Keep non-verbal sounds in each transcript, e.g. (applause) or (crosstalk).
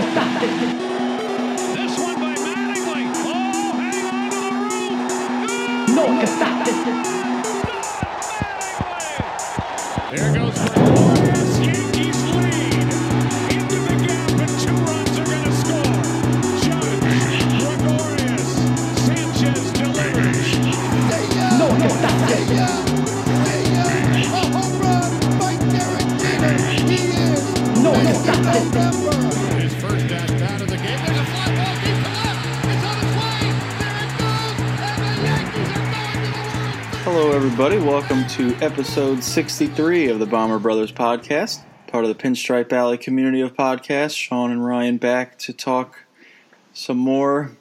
stop. This to episode 63 of the Bomber Brothers podcast, part of the Pinstripe Alley community of podcasts. Sean and Ryan back to talk some more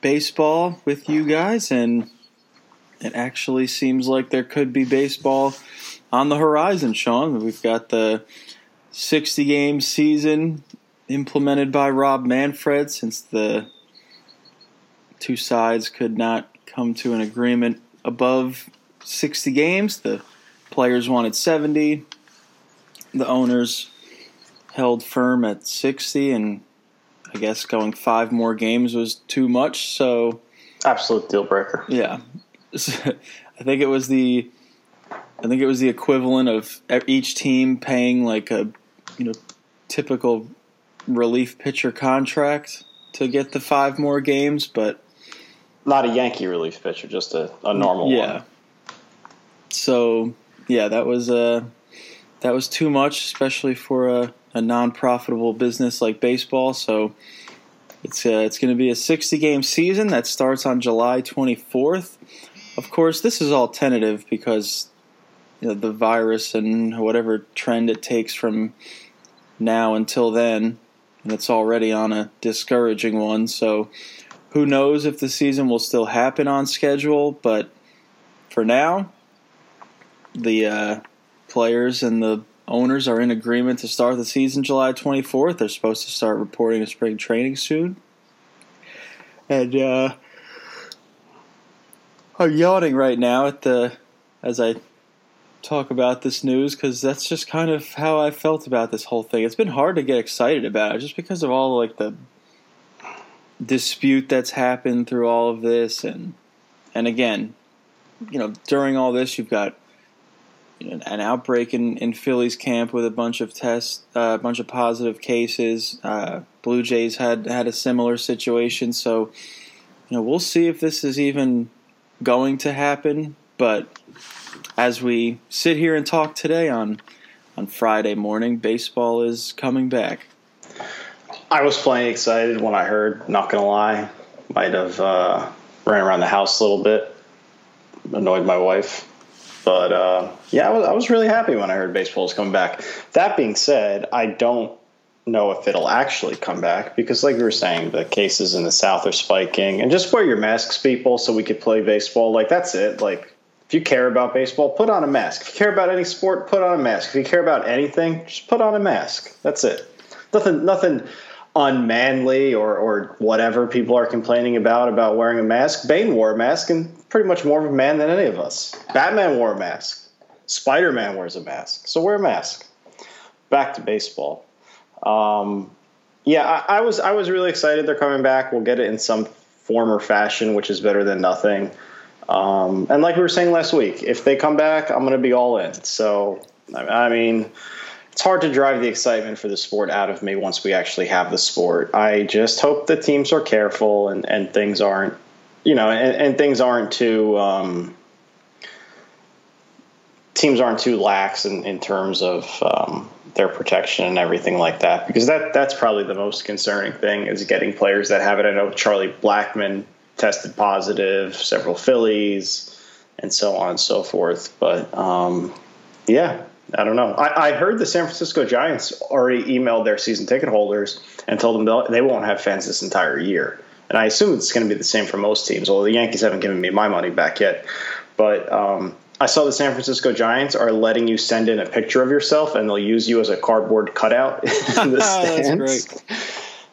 baseball with you guys, and it actually seems like there could be baseball on the horizon, Sean. We've got the 60 game season implemented by Rob Manfred since the two sides could not come to an agreement above 60 games. The players wanted 70. The owners held firm at 60, and I guess going five more games was too much. So, Absolute deal breaker. yeah, (laughs) I think it was the, I think it was the equivalent of each team paying like a, you know, typical relief pitcher contract to get the five more games, but Not a Yankee relief pitcher, just a, a normal yeah. one. So yeah, that was uh that was too much, especially for a, a non-profitable business like baseball. So it's uh, it's going to be a 60 game season that starts on July 24th. Of course, this is all tentative because you know, the virus and whatever trend it takes from now until then, and it's already on a discouraging one. So who knows if the season will still happen on schedule? But for now, the uh, players and the owners are in agreement to start the season July 24th. They're supposed to start reporting to spring training soon. And uh, I'm yawning right now at the as I talk about this news because that's just kind of how I felt about this whole thing. It's been hard to get excited about it just because of all like the dispute that's happened through all of this and and again, you know, during all this you've got an outbreak in, in Philly's camp with a bunch of tests, uh, a bunch of positive cases. Uh, Blue Jays had had a similar situation, so you know we'll see if this is even going to happen. But as we sit here and talk today on on Friday morning, baseball is coming back. I was plenty excited when I heard, not to lie. Might have uh, ran around the house a little bit, annoyed my wife. But uh, yeah, I was, I was really happy when I heard baseball was coming back. That being said, I don't know if it'll actually come back because, like we were saying, the cases in the South are spiking. And just wear your masks, people, so we could play baseball. Like, that's it. Like, if you care about baseball, put on a mask. If you care about any sport, put on a mask. If you care about anything, just put on a mask. That's it. Nothing, nothing unmanly or, or whatever people are complaining about about wearing a mask. Bane wore a mask and pretty much more of a man than any of us. Batman wore a mask. Spider Man wears a mask. So wear a mask. Back to baseball. Um, yeah, I, I was I was really excited they're coming back. We'll get it in some form or fashion, which is better than nothing. Um, and like we were saying last week, if they come back, I'm going to be all in. So, I mean, it's hard to drive the excitement for the sport out of me once we actually have the sport. I just hope the teams are careful and, and things aren't, you know, and, and things aren't too, um, teams aren't too lax in, in terms of um, their protection and everything like that. Because that that's probably the most concerning thing is getting players that have it. I know Charlie Blackmon tested positive, several Phillies, and so on and so forth. But um, yeah, I don't know. I, I, heard the San Francisco Giants already emailed their season ticket holders and told them they won't have fans this entire year. And I assume it's going to be the same for most teams. Although the Yankees haven't given me my money back yet, but um, I saw the San Francisco Giants are letting you send in a picture of yourself, and they'll use you as a cardboard cutout (laughs) in the (laughs) stands. That's great.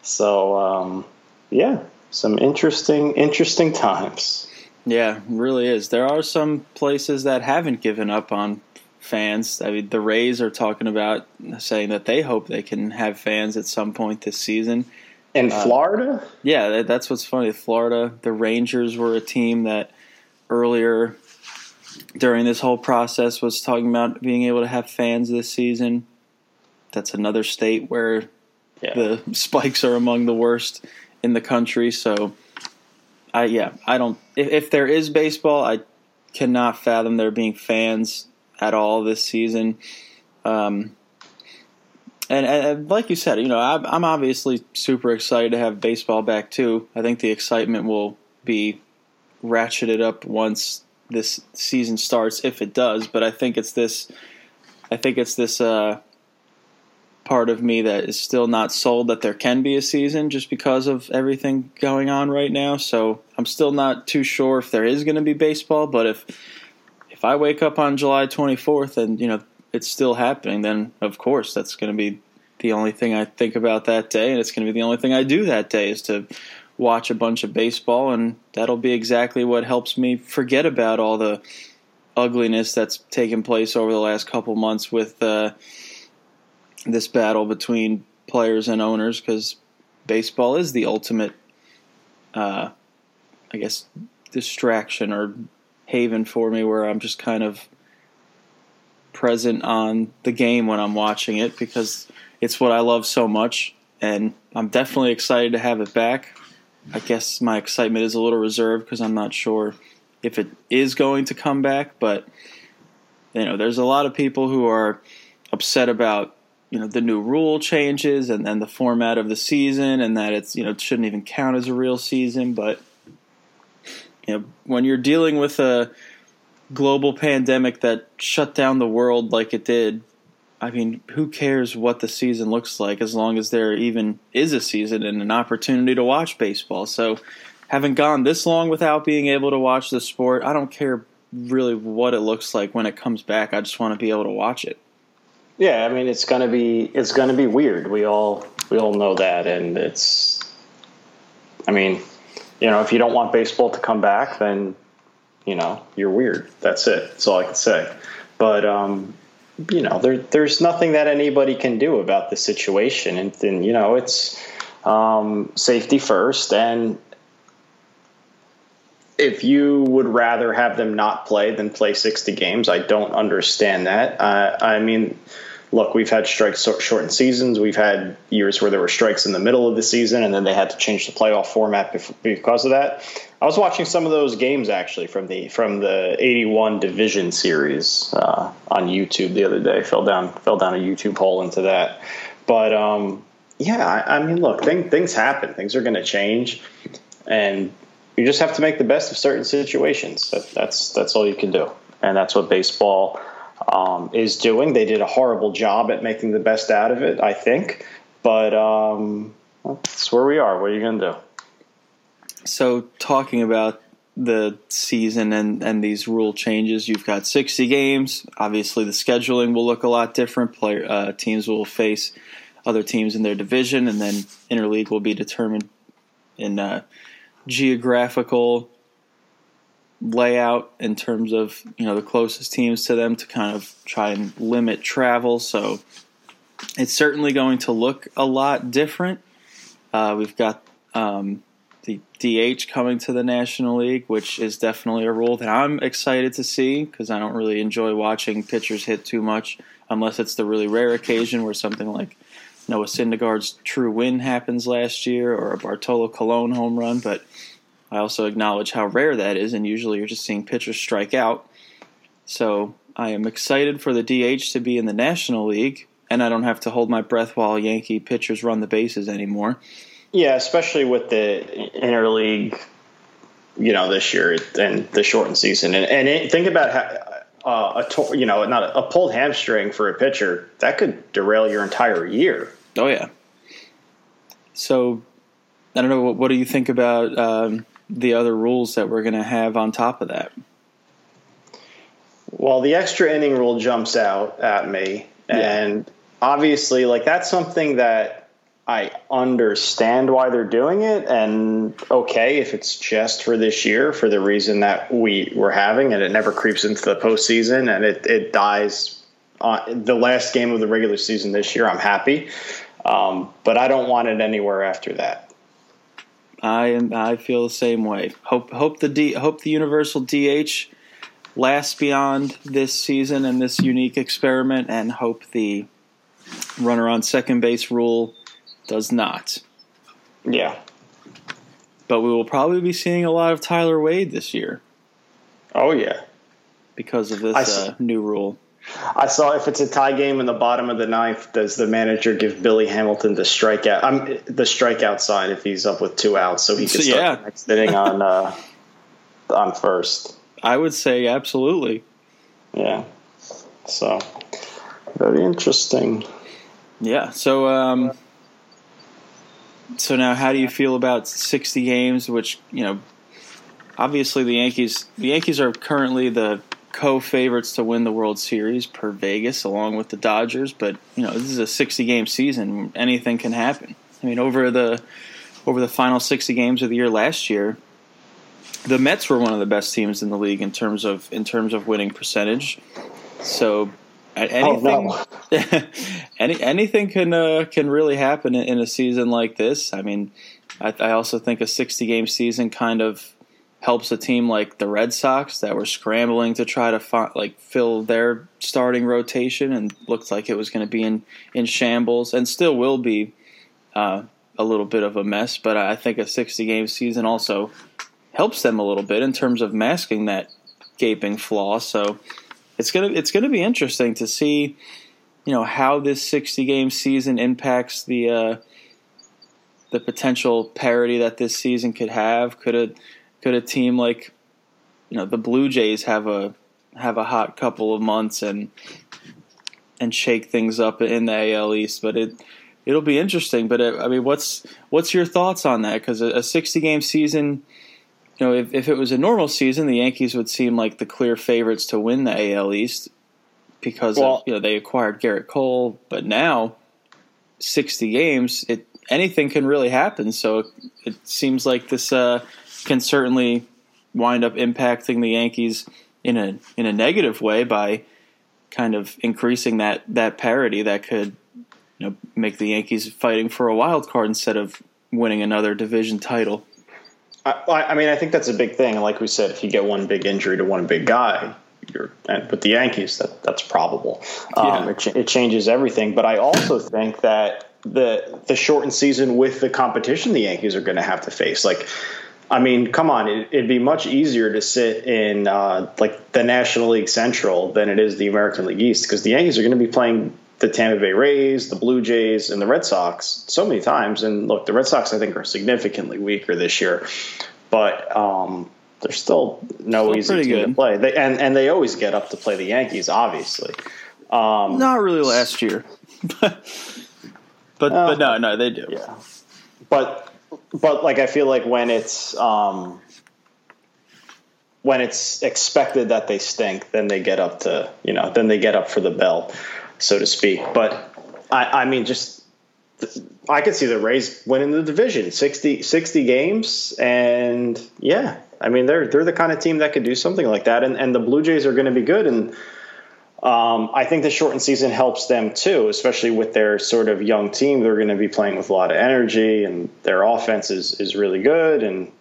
So um, yeah, some interesting, interesting times. Yeah, really is. There are some places that haven't given up on fans. I mean, the Rays are talking about saying that they hope they can have fans at some point this season. In Florida, Yeah, that, that's what's funny. Florida, the Rangers were a team that earlier during this whole process was talking about being able to have fans this season. That's another state where yeah. the (laughs) spikes are among the worst in the country. So, I yeah, I don't. If, if there is baseball, I cannot fathom there being fans at all this season. Um, and, and like you said, you know, I'm, obviously super excited to have baseball back too. I think the excitement will be ratcheted up once this season starts, if it does. But I think it's this, I think it's this uh, part of me that is still not sold that there can be a season just because of everything going on right now. So I'm still not too sure if there is going to be baseball. But if if I wake up on July 24th and you know it's still happening, then of course that's going to be the only thing I think about that day, and it's going to be the only thing I do that day is to watch a bunch of baseball, and that'll be exactly what helps me forget about all the ugliness that's taken place over the last couple months with uh, this battle between players and owners, because baseball is the ultimate, uh, I guess, distraction or haven for me, where I'm just kind of present on the game when I'm watching it because it's what I love so much, and I'm definitely excited to have it back. I guess my excitement is a little reserved because I'm not sure if it is going to come back, but you know, there's a lot of people who are upset about you know the new rule changes and then the format of the season and that it's you know it shouldn't even count as a real season, but you know when you're dealing with a global pandemic that shut down the world like it did I mean, who cares what the season looks like as long as there even is a season and an opportunity to watch baseball. So, having gone this long without being able to watch the sport, I don't care really what it looks like when it comes back. I just want to be able to watch it. Yeah, I mean it's gonna be it's gonna be weird. We all we all know that, and it's. I mean, you know, if you don't want baseball to come back, then you know you're weird. That's it. That's all I can say. But um, you know, there there's nothing that anybody can do about the situation, and you know it's um, safety first, and if you would rather have them not play than play 60 games, I don't understand that. Uh, I mean, look, we've had strikes shortened seasons. We've had years where there were strikes in the middle of the season, and then they had to change the playoff format because of that. I was watching some of those games actually from the from the '81 division series uh, on YouTube the other day. Fell down fell down a YouTube hole into that, but um, yeah, I, I mean, look, thing, things happen. Things are going to change, and you just have to make the best of certain situations. That, that's that's all you can do, and that's what baseball um, is doing. They did a horrible job at making the best out of it, I think, but um, that's where we are. What are you going to do? So, talking about the season and, and these rule changes, you've got 60 games. Obviously, the scheduling will look a lot different. Player uh, teams will face other teams in their division, and then interleague will be determined in uh, geographical layout in terms of you know the closest teams to them to kind of try and limit travel. So it's certainly going to look a lot different. Uh, we've got um, the DH coming to the National League, which is definitely a rule that I'm excited to see because I don't really enjoy watching pitchers hit too much unless it's the really rare occasion where something like Noah Syndergaard's true win happens last year or a Bartolo Colon home run, but I also acknowledge how rare that is, and usually you're just seeing pitchers strike out. So I am excited for the DH to be in the National League, and I don't have to hold my breath while Yankee pitchers run the bases anymore. Yeah, especially with the interleague, you know, this year and the shortened season, and and it, think about how uh, a to, you know not a, a pulled hamstring for a pitcher that could derail your entire year. Oh yeah. So I don't know. What, what do you think about um, the other rules that we're going to have on top of that? Well, the extra inning rule jumps out at me, yeah. and obviously, like that's something that I understand why they're doing it, and okay, if it's just for this year for the reason that we were having, and it never creeps into the postseason, and it, it dies on the last game of the regular season this year, I'm happy. Um, but I don't want it anywhere after that. I am. I feel the same way. Hope hope the D, hope the universal DH lasts beyond this season and this unique experiment, and hope the runner on second base rule does not. Yeah. But we will probably be seeing a lot of Tyler Wade this year Oh yeah. because of this uh, new rule. I saw if it's a tie game in the bottom of the ninth, does the manager give Billy Hamilton the strikeout? I'm the strikeout sign if he's up with two outs, so he can So, start yeah. next inning on uh, on first. I would say absolutely. Yeah. So very interesting. Yeah. So, um, so now, how do you feel about sixty games? Which you know, obviously the Yankees. The Yankees are currently the co-favorites to win the World Series per Vegas, along with the Dodgers. But you know, this is a sixty-game season. Anything can happen. I mean, over the over the final sixty games of the year last year, the Mets were one of the best teams in the league in terms of in terms of winning percentage. So, anything Oh no. (laughs) any anything can uh, can really happen in, in a season like this. I mean, I, I also think a 60 game season kind of helps a team like the Red Sox that were scrambling to try to like fill their starting rotation and looked like it was going to be in in shambles and still will be uh, a little bit of a mess. But I think a 60 game season also helps them a little bit in terms of masking that gaping flaw. So it's gonna it's gonna be interesting to see you know how this 60 game season impacts the uh, the potential parity that this season could have. Could a could a team like you know the Blue Jays have a have a hot couple of months and and shake things up in the AL East? But it it'll be interesting. But uh I mean, what's what's your thoughts on that? Because a, a 60 game season. You know, if, if it was a normal season, the Yankees would seem like the clear favorites to win the AL East because Well- of, you know they acquired Gerrit Cole, but now sixty games, it anything can really happen. So it seems like this uh, can certainly wind up impacting the Yankees in a in a negative way by kind of increasing that that parity that could you know make the Yankees fighting for a wild card instead of winning another division title. I, I mean, I think that's a big thing. Like we said, if you get one big injury to one big guy, you're and with the Yankees, that that's probable. Um, Yeah. it, ch- it changes everything. But I also think that the the shortened season with the competition the Yankees are going to have to face, like. I mean, come on! It, it'd be much easier to sit in uh, like the National League Central than it is the American League East because the Yankees are going to be playing the Tampa Bay Rays, the Blue Jays, and the Red Sox so many times. And look, the Red Sox I think are significantly weaker this year, but um, they're still no Still easy team to play. They, and and they always get up to play the Yankees, obviously. Um, Not really last year, (laughs) but but, Uh, but no, no, they do. Yeah, but but like I feel like when it's um, when it's expected that they stink, then they get up to you know then they get up for the bell, so to speak. But I, I mean, just I could see the Rays winning the division 60, 60 games, and yeah, I mean they're they're the kind of team that could do something like that, and and the Blue Jays are going to be good and. Um, I think the shortened season helps them too, especially with their sort of young team. They're going to be playing with a lot of energy, and their offense is, is really good. And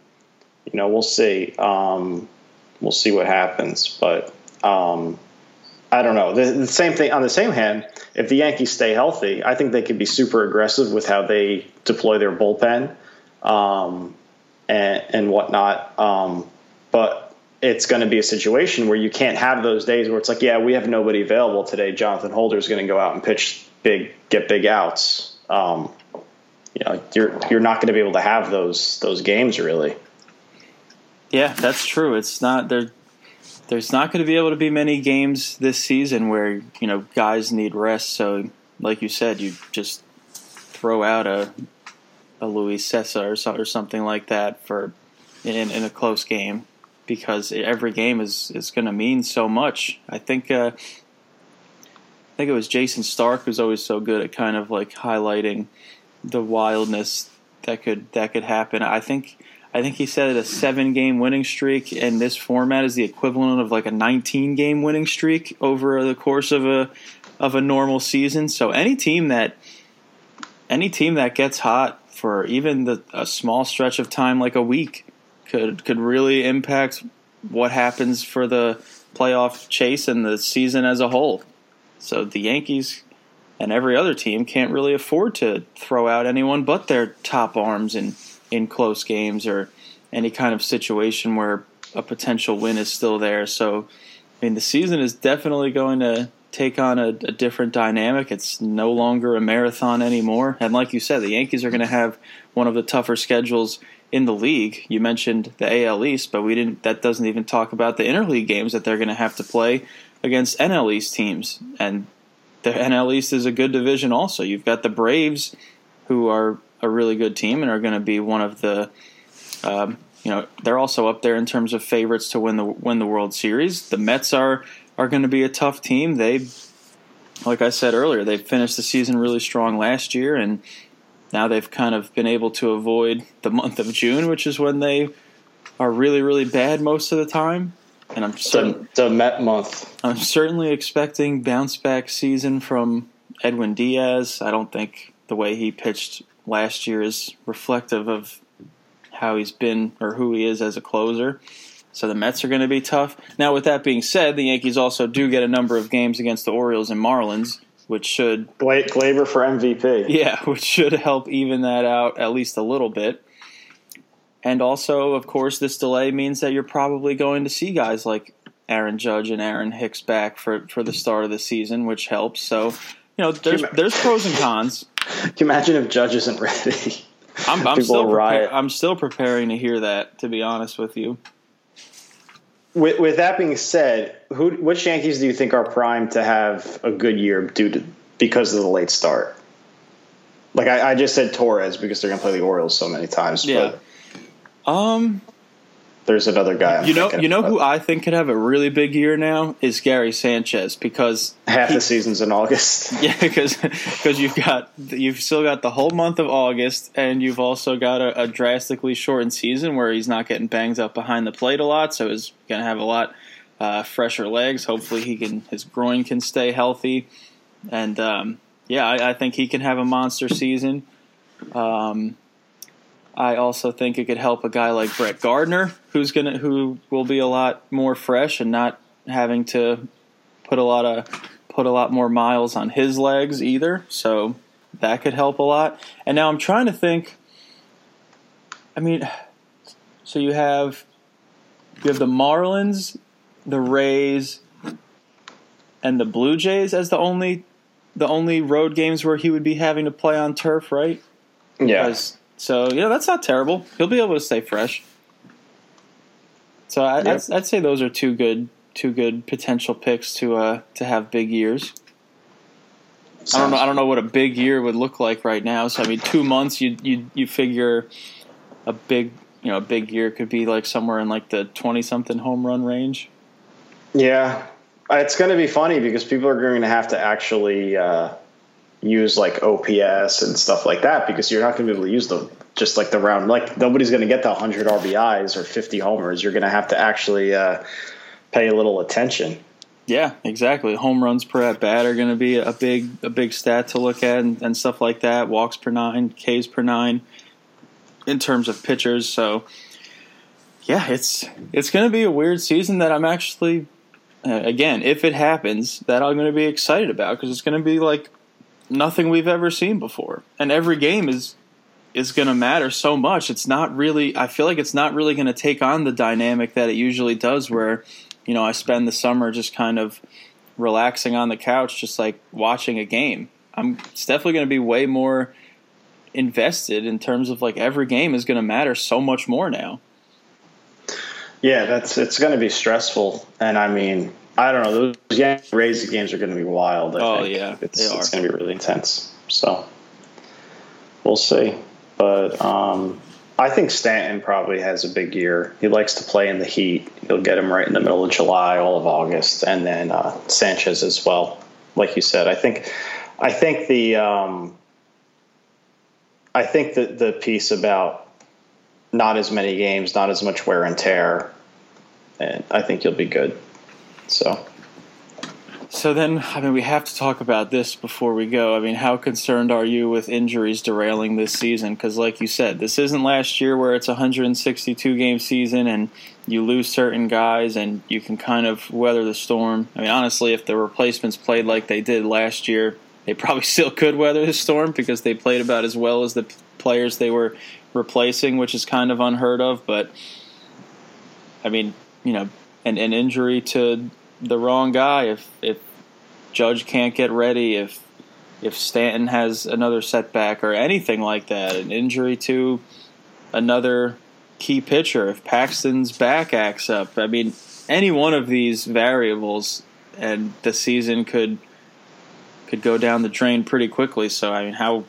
you know, we'll see. Um, we'll see what happens. But um, I don't know. The, the same thing on the same hand. If the Yankees stay healthy, I think they could be super aggressive with how they deploy their bullpen um, and, and whatnot. Um, but it's going to be a situation where you can't have those days where it's like, yeah, we have nobody available today. Jonathan Holder is going to go out and pitch big, get big outs. Um, you know, you're you're not going to be able to have those those games really. Yeah, that's true. It's not there. There's not going to be able to be many games this season where you know guys need rest. So, like you said, you just throw out a a Luis Cessa or, or something like that for in in a close game because every game is is going to mean so much. I think. Uh, I think it was Jayson Stark who's always so good at kind of like highlighting the wildness that could that could happen. I think I think he said that a seven game winning streak, in this format is the equivalent of like a 19 game winning streak over the course of a of a normal season. So any team that any team that gets hot for even the, a small stretch of time, like a week, could could really impact what happens for the playoff chase and the season as a whole. So the Yankees and every other team can't really afford to throw out anyone but their top arms in in close games or any kind of situation where a potential win is still there. So, I mean, the season is definitely going to take on a, a different dynamic. It's no longer a marathon anymore. And like you said, the Yankees are going to have one of the tougher schedules in the league. You mentioned the AL East, but we didn't. That doesn't even talk about the interleague games that they're going to have to play against NL East teams, and the NL East is a good division. Also, you've got the Braves, who are a really good team and are going to be one of the. Um, you know they're also up there in terms of favorites to win the win the World Series. The Mets are are going to be a tough team. They, like I said earlier, they finished the season really strong last year, and now they've kind of been able to avoid the month of June, which is when they are really really bad most of the time. And I'm certain, The, the Met month. I'm certainly expecting bounce back season from Edwin Diaz. I don't think the way he pitched last year is reflective of how he's been or who he is as a closer. So the Mets are going to be tough. Now, with that being said, the Yankees also do get a number of games against the Orioles and Marlins, which should Gla- Gleyber for MVP. yeah, (laughs) which should help even that out at least a little bit. And also, of course, this delay means that you're probably going to see guys like Aaron Judge and Aaron Hicks back for, for the start of the season, which helps. So, you know, there's you- there's pros and cons. (laughs) Can you imagine if Judge isn't ready? I'm, I'm still. I'm still preparing to hear that. To be honest with you, With, with that being said, who which Yankees do you think are primed to have a good year due to because of the late start? Like I, I just said Torres because they're going to play the Orioles so many times. Yeah. But um, there's another guy. I'm you know, you know of. who I think could have a really big year now is Gary Sanchez because half the season's in August. (laughs) Yeah, because you've got you've still got the whole month of August, and you've also got a, a drastically shortened season where he's not getting banged up behind the plate a lot, so he's going to have a lot uh, fresher legs. Hopefully, he can his groin can stay healthy, and um, yeah, I, I think he can have a monster season. Um, I also think it could help a guy like Brett Gardner, who's gonna who will be a lot more fresh and not having to put a lot of put a lot more miles on his legs either. So that could help a lot. And now I'm trying to think. I mean, so you have you have the Marlins, the Rays, and the Blue Jays as the only the only road games where he would be having to play on turf, right? Yeah. Because- so you know that's not terrible. He'll be able to stay fresh. So I, Yep. I'd, I'd say those are two good two good potential picks to uh to have big years. I don't know. I don't know what a big year would look like right now. So I mean, two months you you you figure a big you know a big year could be like somewhere in like the twenty something home run range. Yeah, it's going to be funny because people are going to have to actually uh, use like OPS and stuff like that because you're not going to be able to use the just like the round. Like nobody's going to get the 100 RBIs or 50 homers. You're going to have to actually uh, pay a little attention. Yeah, exactly. Home runs per at bat are going to be a big a big stat to look at and, and stuff like that. Walks per nine, Ks per nine, in terms of pitchers. So, yeah, it's it's going to be a weird season that I'm actually, uh, again, if it happens, that I'm going to be excited about because it's going to be like nothing we've ever seen before, and every game is is going to matter so much. It's not really. I feel like it's not really going to take on the dynamic that it usually does, where you know I spend the summer just kind of relaxing on the couch, just like watching a game. I'm it's definitely going to be way more invested in terms of like every game is going to matter so much more now. Yeah, that's it's going to be stressful, and I mean, I don't know. Those Yankee Rays games are going to be wild. I Oh, think. yeah, it's, they it's going to be really intense. So we'll see, but um, I think Stanton probably has a big year. He likes to play in the heat. You'll get him right in the middle of July, all of August, and then uh, Sanchez as well. Like you said, I think, I think the, um, I think the the piece about not as many games, not as much wear and tear, and I think you'll be good. So So then, I mean, we have to talk about this before we go. I mean, how concerned are you with injuries derailing this season? Because, like you said, this isn't last year where it's a 162 game season and you lose certain guys and you can kind of weather the storm. I mean, honestly, if the replacements played like they did last year, they probably (laughs) still could weather the storm because they played about as well as the players they were replacing, which is kind of unheard of. But, I mean, you know, an, an injury to the wrong guy, if if Judge can't get ready, if if Stanton has another setback or anything like that, an injury to another key pitcher, if Paxton's back acts up, I mean, any one of these variables, and the season could could go down the drain pretty quickly. So I mean, how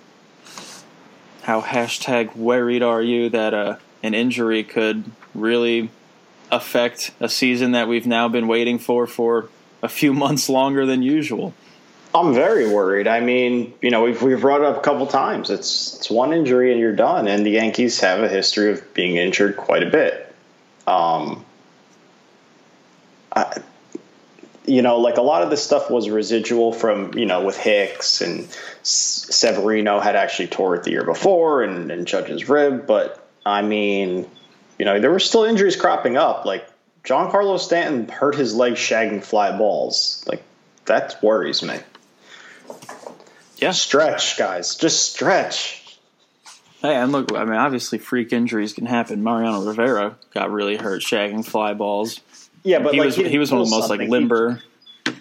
how hashtag worried are you that uh, an injury could really affect a season that we've now been waiting for for a few (laughs) months longer than usual. I'm very worried. I mean, you know, we've we've brought it up a couple times. It's it's one injury and you're done. And the Yankees have a history of being injured quite a bit. Um, I, you know, like a lot of this stuff was residual from you know with Hicks and Severino had actually tore it the year before and, and Judge's rib. But I mean, you know, there were still injuries cropping up. Like Giancarlo Stanton hurt his leg shagging fly balls. Like that worries me. Yeah. Stretch, guys. Just stretch. Hey, and look, I mean, obviously, freak injuries can happen. Mariano Rivera got really hurt shagging fly balls. Yeah, but he like was he was one of the most like limber. He-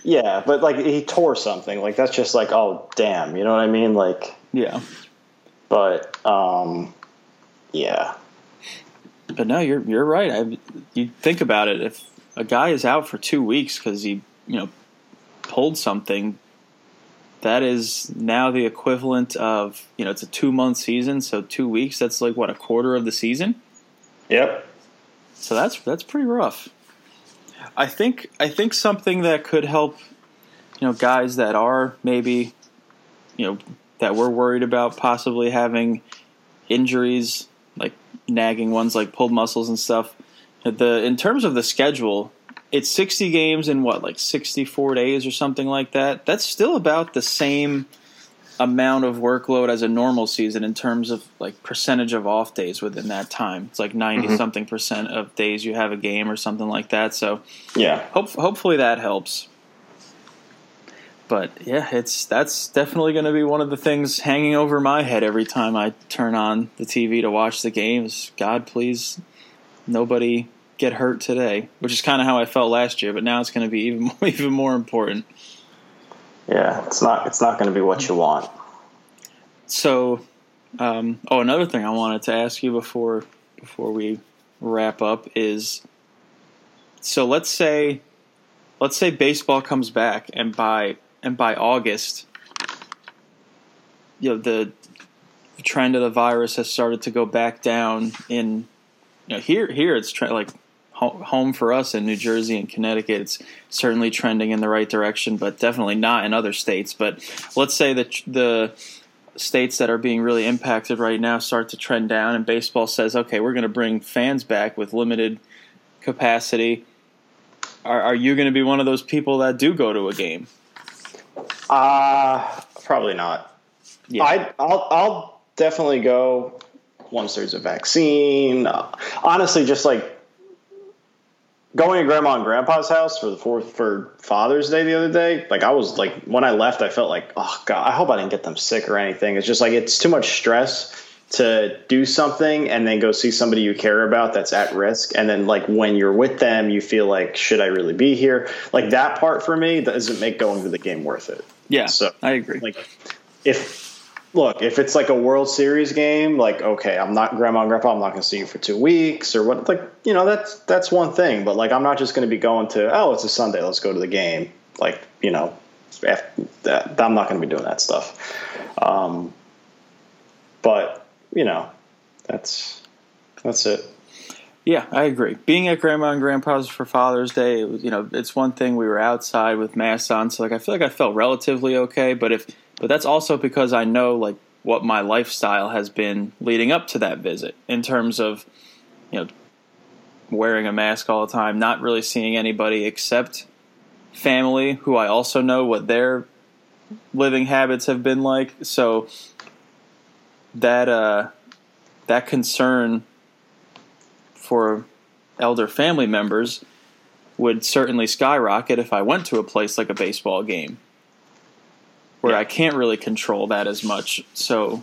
yeah, but like he tore something. Like that's just like, oh damn, you know what I mean? Like, Yeah, but um, yeah, but no, you're you're right. I you think about it. If a guy is out for two weeks because he you know pulled something, that is now the equivalent of you know it's a two month season, so two weeks. That's like what a quarter of the season. yep, So that's that's pretty rough. I think I think something that could help, you know, guys that are maybe, you know, that we're worried about possibly having injuries, like nagging ones like pulled muscles and stuff. The in terms of the schedule, it's 60 games in what like 64 days or something like that. That's still about the same amount of workload as a normal season in terms of like percentage of off days within that time. It's like 90 mm-hmm. something percent of days you have a game or something like that. So yeah. hope, hopefully that helps. But yeah, it's that's definitely going to be one of the things hanging over my head every time I turn on the TV to watch the games. God, please, nobody get hurt today, which is kind of how I felt last year. But now it's going to be even more, (laughs) even more important. Yeah, it's not it's not going to be what you want. So, um, oh, another thing I wanted to ask you before before we wrap up is, so let's say, let's say baseball comes back, and by and by August, you know the trend of the virus has started to go back down. In you know here here it's like ho- home for us in New Jersey and Connecticut. It's certainly trending in the right direction, but definitely not in other states. But let's say that the states that are being really impacted right now start to trend down, and baseball says, okay, we're going to bring fans back with limited capacity. Are, are you going to be one of those people that do go to a game? Uh probably not. Yeah. I I'll I'll definitely go once there's a vaccine. Uh, honestly, just like going to grandma and grandpa's house for the fourth for Father's Day the other day. Like I was like when I left, I felt like oh god, I hope I didn't get them sick or anything. It's just like it's too much stress to do something and then go see somebody you care about that's at risk. And then like when you're with them you feel like should i really be here? Like that part for me doesn't make going to the game worth it. Yeah, so I agree. like if look if it's like a world series game like okay i'm not grandma and grandpa i'm not going to see you for two weeks or what like you know that's that's one thing. But like i'm not just going to be going to oh it's a sunday let's go to the game. Like you know that, i'm not going to be doing that stuff. Um, but you know that's that's it Yeah, I agree. Being at grandma and grandpa's for Father's Day, was, you know, it's one thing. We were outside with masks on, so like I feel like I felt relatively okay. But if, but that's also because I know like what my lifestyle has been leading up to that visit in terms of, you know, wearing a mask all the time, not really seeing anybody except family who I also know what their living habits have been like. So that uh, that concern for elder family members would certainly skyrocket if I went to a place like a baseball game where Yeah. I can't really control that as much. So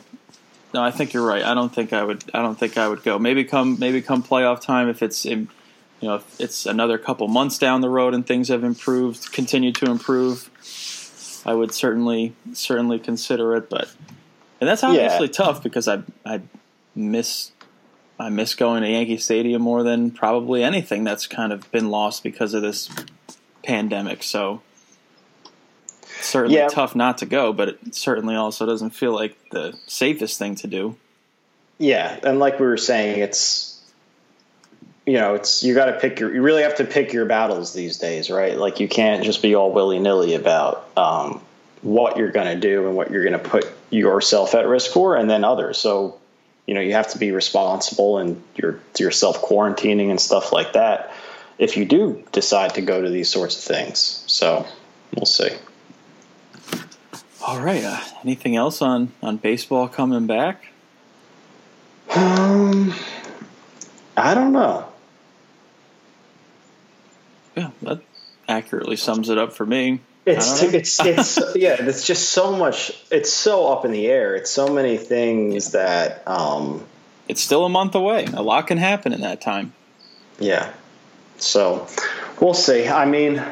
no, I think you're right. I don't think I would. I don't think I would go. Maybe come. Maybe come playoff time if it's in, you know if it's another couple months down the road and things have improved, continue to improve. I would certainly certainly consider it, but and that's obviously tough because I I miss I miss going to Yankee Stadium more than probably anything that's kind of been lost because of this pandemic. So certainly Yeah. tough not to go, but it certainly also doesn't feel like the safest thing to do. Yeah, and like we were saying, it's you know, it's you got to pick your. You really have to pick your battles these days, right? Like you can't just be all willy nilly about um, what you're going to do and what you're going to put yourself at risk for, and then others. So you know, you have to be responsible and you're yourself quarantining and stuff like that. If you do decide to go to these sorts of things, so we'll see. All right. Uh, anything else on on baseball coming back? Um, I don't know. Yeah, that accurately sums it up for me. It's I it's it's (laughs) yeah. It's just so much. It's so up in the air. It's so many things that um It's still a month away. A lot can happen in that time. yeah. So we'll see. I mean,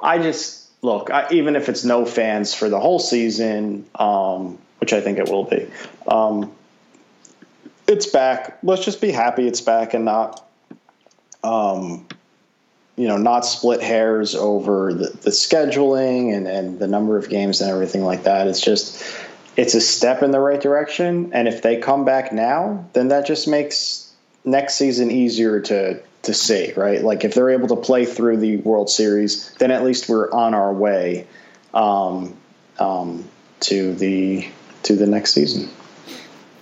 I just look. I, even if it's no fans for the whole season, um, which I think it will be, um, it's back. Let's just be happy it's back and not. Um, you know, not split hairs over the, the scheduling and, and the number of games and everything like that. It's just, it's a step in the right direction. And if they come back now, then that just makes next season easier to, to see, right? Like if they're able to play through the World Series, then at least we're on our way um, um, to the to the next season.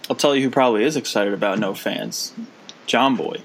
I'll tell you who probably is excited about no fans. John Boy.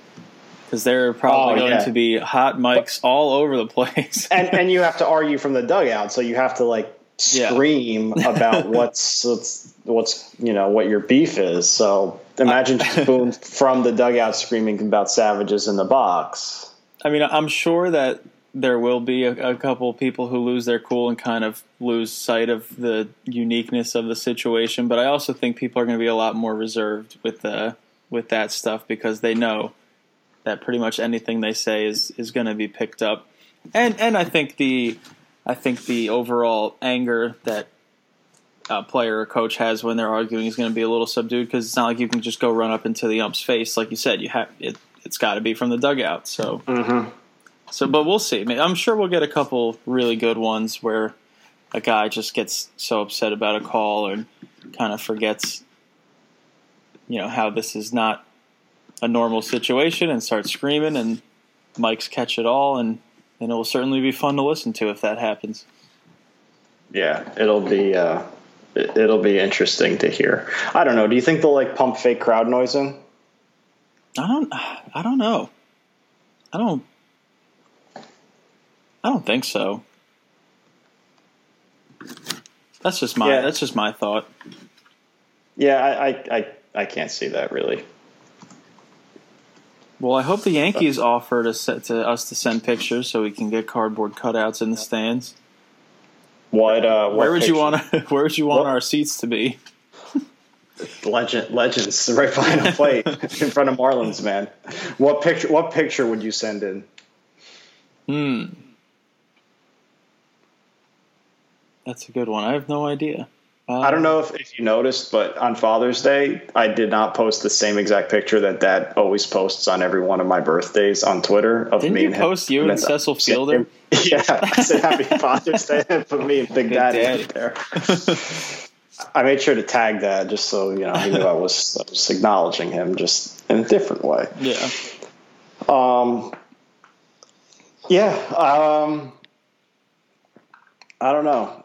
Because there are probably Oh, going yeah. to be hot mics all over the place. and and you have to (laughs) argue from the dugout, so you have to like Yeah. scream (laughs) about what's what's what's you know what your beef is. So imagine just Boone from the dugout screaming about savages in the box. I mean, I'm sure that there will be a, a couple people who lose their cool and kind of lose sight of the uniqueness of the situation. But I also think people are going to be a lot more reserved with the with that stuff because they know that pretty much anything they say is is going to be picked up. And and I think the I think the overall anger that a player or coach has when they're arguing is going to be a little subdued because it's not like you can just go run up into the ump's face like you said. You have it. It's got to be from the dugout. So. Mm-hmm. So, but we'll see. I mean, I'm sure we'll get a couple really good ones where a guy just gets so upset about a call and kind of forgets, you know, how this is not a normal situation and start screaming, and mics catch it all, and and it will certainly be fun to listen to if that happens. Yeah, it'll be uh, it- it'll be interesting to hear. I don't know. Do you think they'll like pump fake crowd noise in? I don't, I don't know. I don't, I don't think so. That's just my Yeah. that's just my thought. Yeah, I I, I, I can't see that really. Well, I hope the Yankees offer to set to us to send pictures so we can get cardboard cutouts in the stands. What uh, what Where would you want (laughs) Where would you want What- our seats to be? legend legends (laughs) right behind the plate in front of Marlins, man. What picture? What picture would you send in? Hmm, that's a good one. I have no idea. Uh, I don't know if, if you noticed, but on Father's Day, I did not post the same exact picture that Dad always posts on every one of my birthdays on Twitter of Didn't me you and him. post you and then- Cecil Fielder? (laughs) Yeah, I said Happy (laughs) Father's Day and put me and Big Big Daddy Daddy. there. I made sure to tag Dad just so you know he knew I was, I was acknowledging him just in a different way. Yeah. Um, yeah. Um, I don't know.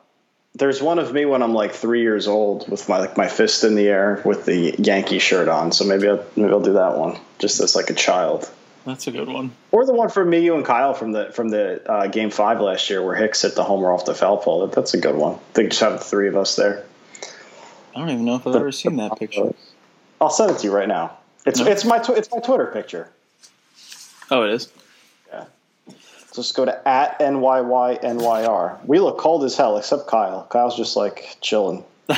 There's one of me when I'm like three years old with my like my fist in the air with the Yankee shirt on. So maybe I'll maybe I'll do that one just as like a child. That's a good one. Or the one from me, you, and Kyle from the from the uh, game five last year, where Hicks hit the homer off the foul pole. That, that's a good one. They just have the three of us there. I don't even know if I've ever seen that picture. I'll send it to you right now. It's No. it's my tw- it's my Twitter picture. Oh, it is. Yeah. Just go to at NYYNYR. We look cold as hell, except Kyle. Kyle's just like chilling. (laughs)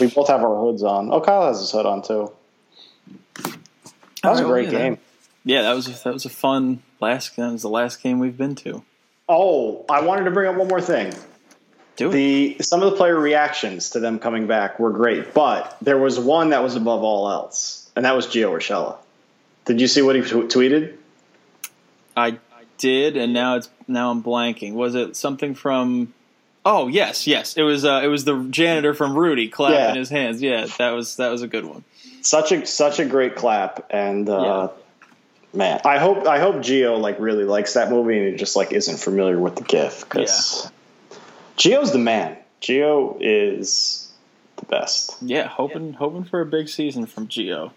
We both have our hoods on. Oh, Kyle has his hood on too. That was a Alright, well, great yeah, game. Yeah, that was that was a fun last. game. That was the last game we've been to. Oh, I wanted to bring up one more thing. Do it. The some of the player reactions to them coming back were great, but there was one that was above all else, and that was Gio Urshela. Did you see what he t- tweeted? I did, and now it's now I'm blanking. Was it something from? Oh yes, yes. It was uh, it was the janitor from Rudy clapping Yeah. his hands. Yeah, that was that was a good one. Such a such a great clap, and uh, man, I hope I hope Gio like really likes that movie and he just like isn't familiar with the GIF because Gio's the man. Gio is the best. Yeah, hoping hoping for a big season from Gio.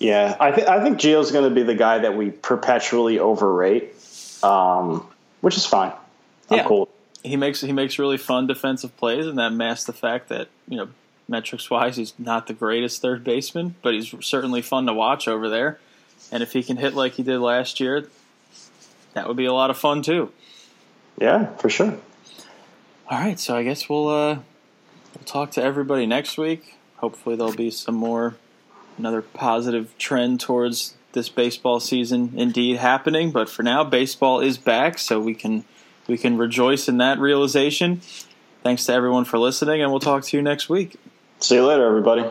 Yeah, I think I think Gio's going to be the guy that we perpetually overrate, um, which is fine. I'm Yeah. cool. He makes he makes really fun defensive plays, and that masks the fact that you know metrics wise he's not the greatest third baseman, but he's certainly fun to watch over there. And if he can hit like he did last year, that would be a lot of fun too. Yeah, for sure. All right, so I guess we'll uh, we'll talk to everybody next week. Hopefully, there'll be some more another positive trend towards this baseball season indeed happening. But for now, baseball is back, so we can we can rejoice in that realization. Thanks to everyone for listening, and we'll talk to you next week. See you later, everybody.